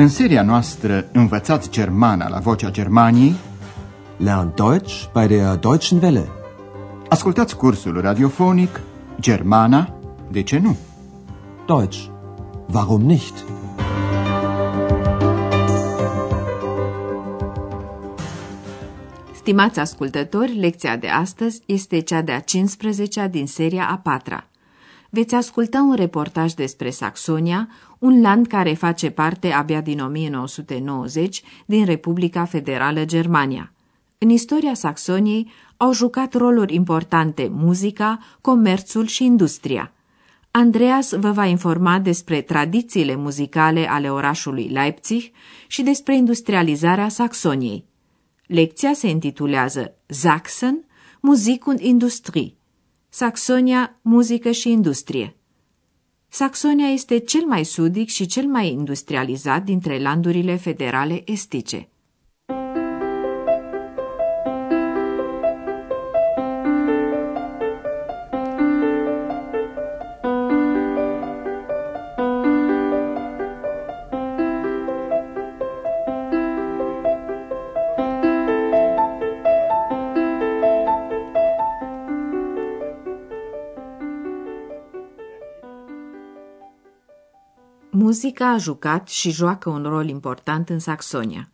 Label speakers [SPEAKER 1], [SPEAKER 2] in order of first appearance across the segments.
[SPEAKER 1] În seria noastră Învățați Germana la Vocea Germaniei
[SPEAKER 2] Lernt Deutsch bei der Deutschen Welle.
[SPEAKER 1] Ascultați cursul radiofonic Germana, de ce nu?
[SPEAKER 2] Deutsch. Warum nicht?
[SPEAKER 3] Stimați ascultători, lecția de astăzi este cea de-a 15-a din seria a patra. Veți asculta un reportaj despre Saxonia, un land care face parte abia din 1990 din Republica Federală Germania. În istoria Saxoniei au jucat roluri importante muzica, comerțul și industria. Andreas vă va informa despre tradițiile muzicale ale orașului Leipzig și despre industrializarea Saxoniei. Lecția se intitulează Sachsen, Musik und Industrie. Saxonia, muzică și industrie. Saxonia este cel mai sudic și cel mai industrializat dintre landurile federale estice. Muzica a jucat și joacă un rol important în Saxonia.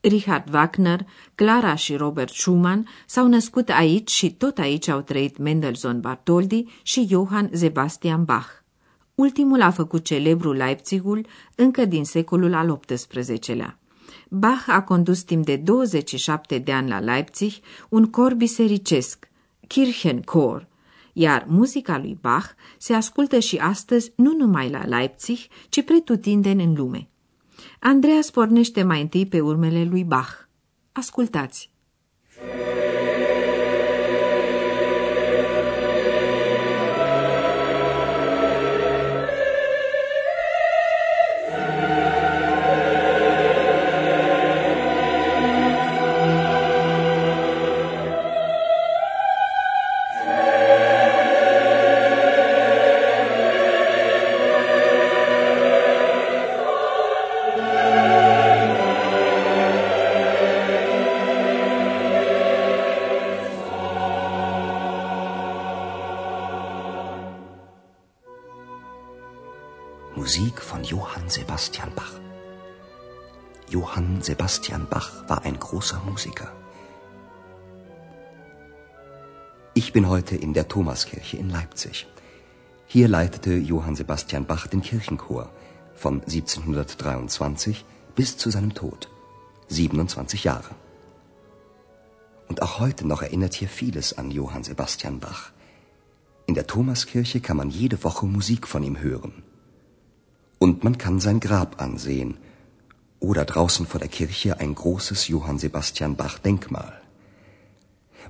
[SPEAKER 3] Richard Wagner, Clara și Robert Schumann s-au născut aici și tot aici au trăit Mendelssohn Bartholdy și Johann Sebastian Bach. Ultimul a făcut celebrul Leipzigul încă din secolul al XVIII-lea. Bach a condus timp de 27 de ani la Leipzig un cor bisericesc, Kirchenchor, iar muzica lui Bach se ascultă și astăzi nu numai la Leipzig, ci pretutindeni în lume. Andreas pornește mai întâi pe urmele lui Bach. Ascultați!
[SPEAKER 4] Musik Sebastian Bach war ein großer Musiker. Ich bin heute in der Thomaskirche in Leipzig. Hier leitete Johann Sebastian Bach den Kirchenchor von 1723 bis zu seinem Tod. 27 Jahre. Und auch heute noch erinnert hier vieles an Johann Sebastian Bach. In der Thomaskirche kann man jede Woche Musik von ihm hören. Und man kann sein Grab ansehen oder draußen vor der Kirche ein großes Johann Sebastian Bach Denkmal.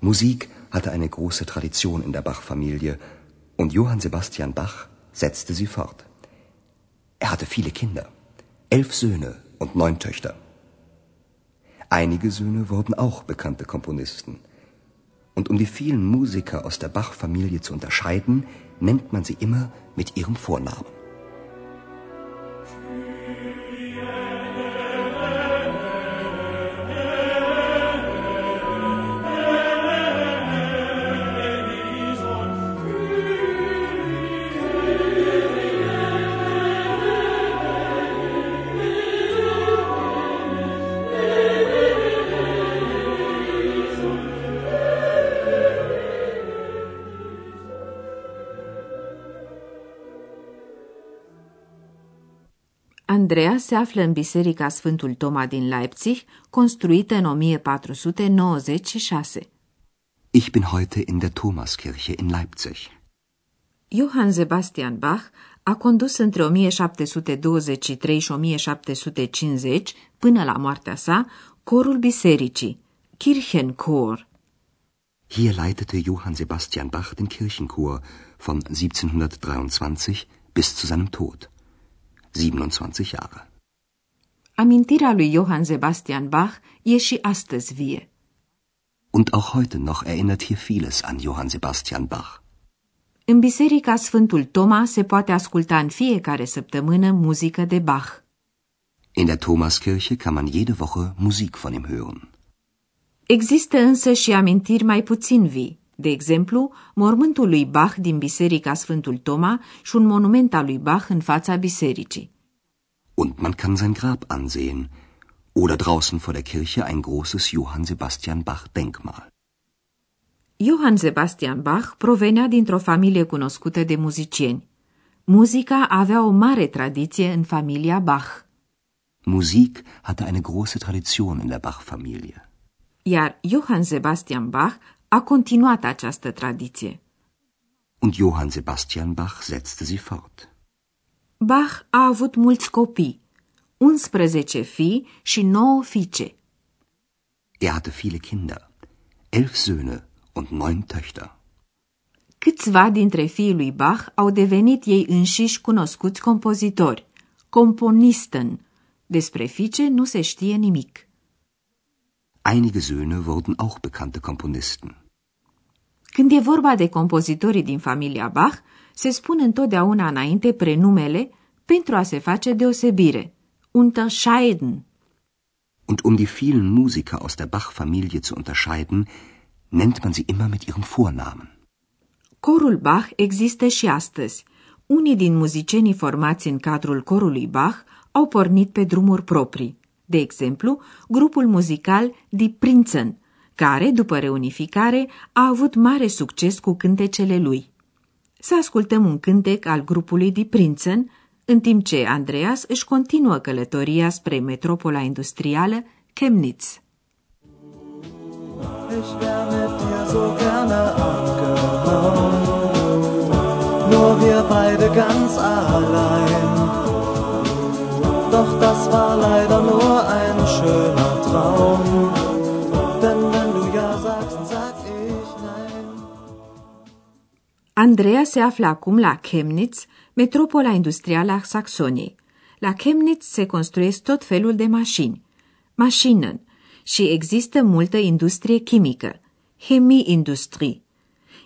[SPEAKER 4] Musik hatte eine große Tradition in der Bach-Familie und Johann Sebastian Bach setzte sie fort. Er hatte viele Kinder, elf Söhne und neun Töchter. Einige Söhne wurden auch bekannte Komponisten. Und um die vielen Musiker aus der Bach-Familie zu unterscheiden, nennt man sie immer mit ihrem Vornamen.
[SPEAKER 3] Andreea se află în Biserica Sfântul Toma din Leipzig, construită în 1496.
[SPEAKER 4] Ich bin heute in der Thomaskirche in Leipzig.
[SPEAKER 3] Johann Sebastian Bach a condus între 1723 și 1750, până la moartea sa, corul bisericii, Kirchenchor.
[SPEAKER 4] Hier leitete Johann Sebastian Bach den Kirchenchor von 1723 bis zu seinem Tod. 27 Jahre.
[SPEAKER 3] Amintirea lui Johann Sebastian Bach e și astăzi vie.
[SPEAKER 4] Und auch heute noch erinnert hier vieles an Johann Sebastian Bach.
[SPEAKER 3] În biserica Sfântul Toma se poate asculta în fiecare săptămână muzică de Bach.
[SPEAKER 4] In der Thomaskirche kann man jede Woche Musik von ihm hören.
[SPEAKER 3] Există însă și amintiri mai puțin vii. De exemplu, mormântul lui Bach din Biserica Sfântul Toma și un monument al lui Bach în fața bisericii.
[SPEAKER 4] Und man kann sein Grab ansehen. Oder draußen vor der Kirche ein großes Johann Sebastian Bach Denkmal.
[SPEAKER 3] Johann Sebastian Bach provenea dintr-o familie cunoscută de muzicieni. Muzica avea o mare tradiție în familia Bach.
[SPEAKER 4] Musik hatte eine große Tradition in der Bach-Familie.
[SPEAKER 3] Iar Johann Sebastian Bach a continuat această tradiție.
[SPEAKER 4] Und Johann Sebastian Bach setzte sie fort.
[SPEAKER 3] Bach a avut mulți copii, 11 fii și 9 fiice.
[SPEAKER 4] Er hatte viele Kinder, elf Söhne und neun Töchter.
[SPEAKER 3] Câțiva dintre fiii lui Bach au devenit ei înșiși cunoscuți compozitori, componisten. Despre fiice nu se știe nimic.
[SPEAKER 4] Einige Söhne wurden auch bekannte Komponisten.
[SPEAKER 3] Când e vorba de compozitorii din familia Bach, se spun întotdeauna înainte prenumele pentru a se face deosebire. Unterscheiden.
[SPEAKER 4] Und um die vielen Musiker aus der Bach-Familie zu unterscheiden, nennt man sie immer mit ihrem Vornamen.
[SPEAKER 3] Corul Bach există și astăzi. Unii din muzicienii formați în cadrul corului Bach au pornit pe drumuri proprii. De exemplu, grupul muzical Die Prinzen, care, după reunificare, a avut mare succes cu cântecele lui. Să ascultăm un cântec al grupului Die Prinzen, în timp ce Andreas își continuă călătoria spre metropola industrială Chemnitz.
[SPEAKER 5] Ich wär mit dir so gerne abgehauen, nur wir beide ganz allein. Doch das war leider nur ein schöner Traum,
[SPEAKER 3] Andreea se află acum la Chemnitz, metropola industrială a Saxoniei. La Chemnitz se construiesc tot felul de mașini, mașinen, și există multă industrie chimică, chemie-industrie,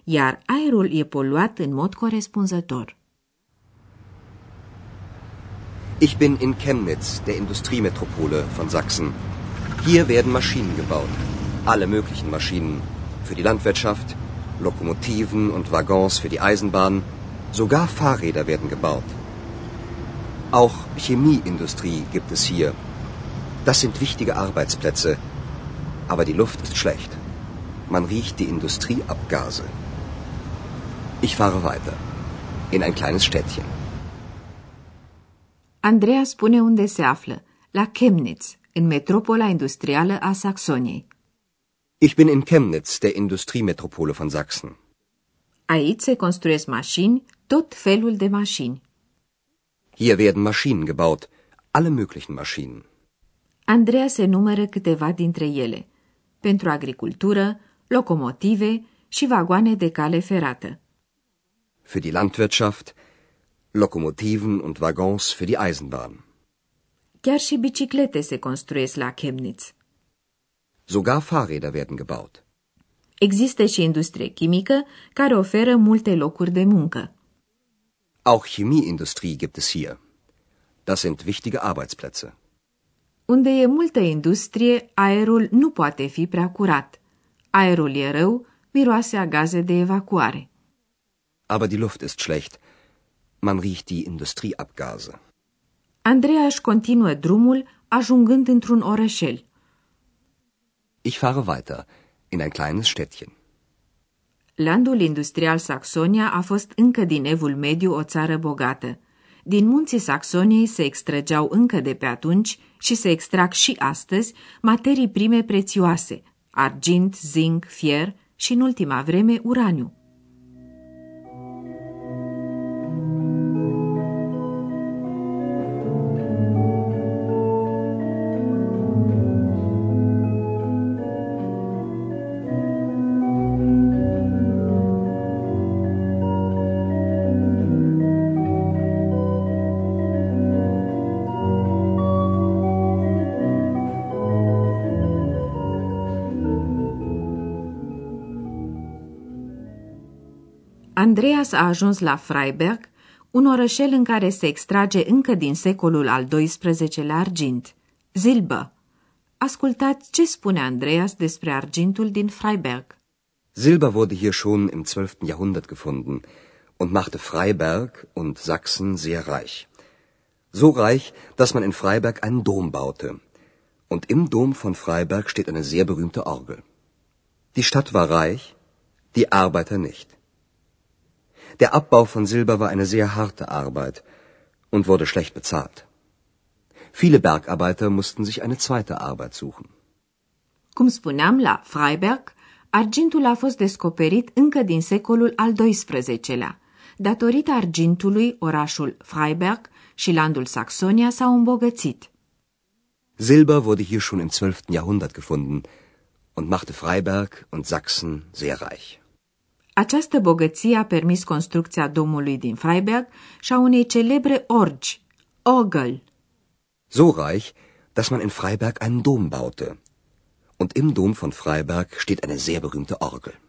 [SPEAKER 3] iar aerul e poluat în mod corespunzător.
[SPEAKER 4] Ich bin in Chemnitz, der Industriemetropole von Sachsen. Hier werden Maschinen gebaut. Alle möglichen Maschinen. Für die Landwirtschaft, Lokomotiven und Waggons für die Eisenbahn. Sogar Fahrräder werden gebaut. Auch Chemieindustrie gibt es hier. Das sind wichtige Arbeitsplätze. Aber die Luft ist schlecht. Man riecht die Industrieabgase. Ich fahre weiter. In ein kleines Städtchen.
[SPEAKER 3] Andreea spune unde se află, la Chemnitz, în metropola industrială a Saxoniei.
[SPEAKER 4] Ich bin in Chemnitz, der Industriemetropole von Sachsen.
[SPEAKER 3] Aici se construiesc mașini, tot felul de mașini.
[SPEAKER 4] Hier werden Maschinen gebaut. Alle möglichen Maschinen.
[SPEAKER 3] Andreea se numără câteva dintre ele. Pentru agricultură, locomotive și vagoane de cale ferată.
[SPEAKER 4] Für die Landwirtschaft, Lokomotiven und Waggons für die Eisenbahn.
[SPEAKER 3] Chiar și biciclete se construiesc la Chemnitz.
[SPEAKER 4] Sogar Fahrräder werden gebaut.
[SPEAKER 3] Există și industrie chimică care oferă multe locuri de muncă.
[SPEAKER 4] Auch Chemieindustrie gibt es hier. Das sind wichtige Arbeitsplätze.
[SPEAKER 3] Unde e multă industrie, aerul nu poate fi prea curat. Aerul e rău, miroase a gaze de evacuare.
[SPEAKER 4] Aber die Luft ist schlecht. Man riecht die Industrieabgase.
[SPEAKER 3] Andreea își continuă drumul, ajungând într-un orășel.
[SPEAKER 4] Ich fahre weiter in ein kleines Städtchen.
[SPEAKER 3] Landul industrial Saxonia a fost încă din evul mediu o țară bogată. Din munții Saxoniei se extrăgeau încă de pe atunci și se extrag și astăzi materii prime prețioase, argint, zinc, fier și în ultima vreme uraniu. Andreas a ajuns la Freiberg, un orășel în care se extrage încă din secolul al XII-lea argint. Zilbă. Ascultați ce spune Andreas despre argintul din Freiberg.
[SPEAKER 4] Silber wurde hier schon im 12. Jahrhundert gefunden und machte Freiberg und Sachsen sehr reich. So reich, dass man in Freiberg einen Dom baute. Und im Dom von Freiberg steht eine sehr berühmte Orgel. Die Stadt war reich, die Arbeiter nicht. Der Abbau von Silber war eine sehr harte Arbeit und wurde schlecht bezahlt. Viele Bergarbeiter mussten sich eine zweite Arbeit suchen.
[SPEAKER 3] Cum spuneam, la Freiberg, argintul a fost descoperit încă din secolul al XII-lea. Datorită argintului, orașul Freiberg și landul Saxonia s-au îmbogățit.
[SPEAKER 4] Silber wurde hier schon im 12. Jahrhundert gefunden und machte Freiberg und Sachsen sehr reich.
[SPEAKER 3] Această bogăție a permis construcția domului din Freiberg și a unei celebre orgi, Orgel.
[SPEAKER 4] So reich, dass man in Freiberg einen Dom baute. Und im Dom von Freiberg steht eine sehr berühmte Orgel.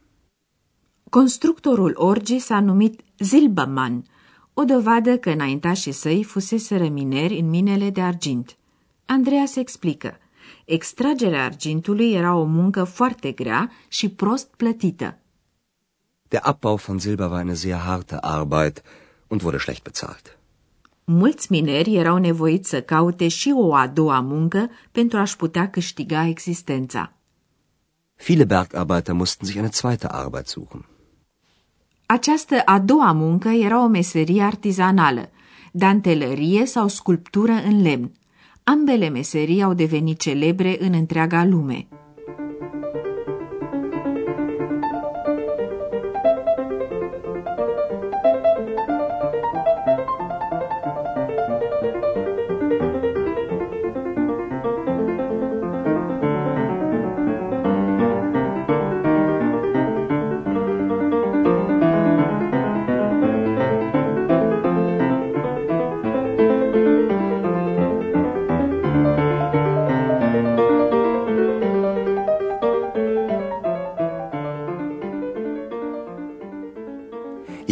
[SPEAKER 3] Constructorul orgii s-a numit Zilbermann, o dovadă că înaintașii săi fuseseră mineri în minele de argint. Andreea se explică. Extragerea argintului era o muncă foarte grea și prost plătită.
[SPEAKER 4] Der Abbau von Silber war eine sehr harte Arbeit und wurde schlecht bezahlt.
[SPEAKER 3] Mulți mineri erau nevoiți să caute și o a doua muncă pentru a-și putea câștiga existența.
[SPEAKER 4] Viele Bergarbeiter mussten sich eine zweite Arbeit suchen.
[SPEAKER 3] Această a doua muncă era o meserie artizanală, dantelărie sau sculptură în lemn. Ambele meserii au devenit celebre în întreaga lume.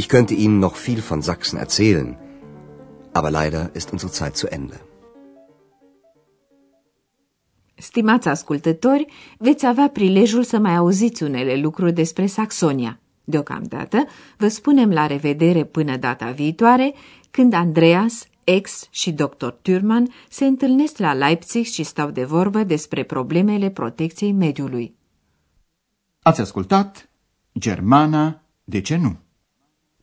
[SPEAKER 4] Ich könnte Ihnen noch viel von Sachsen erzählen, aber leider ist unsere Zeit zu Ende.
[SPEAKER 3] Stimați ascultători, veți avea prilejul să mai auziți unele lucruri despre Saxonia. Deocamdată, vă spunem la revedere până data viitoare, când Andreas, ex și dr. Thürmann se întâlnesc la Leipzig și stau de vorbă despre problemele protecției mediului.
[SPEAKER 1] Ați ascultat Germana, de ce nu?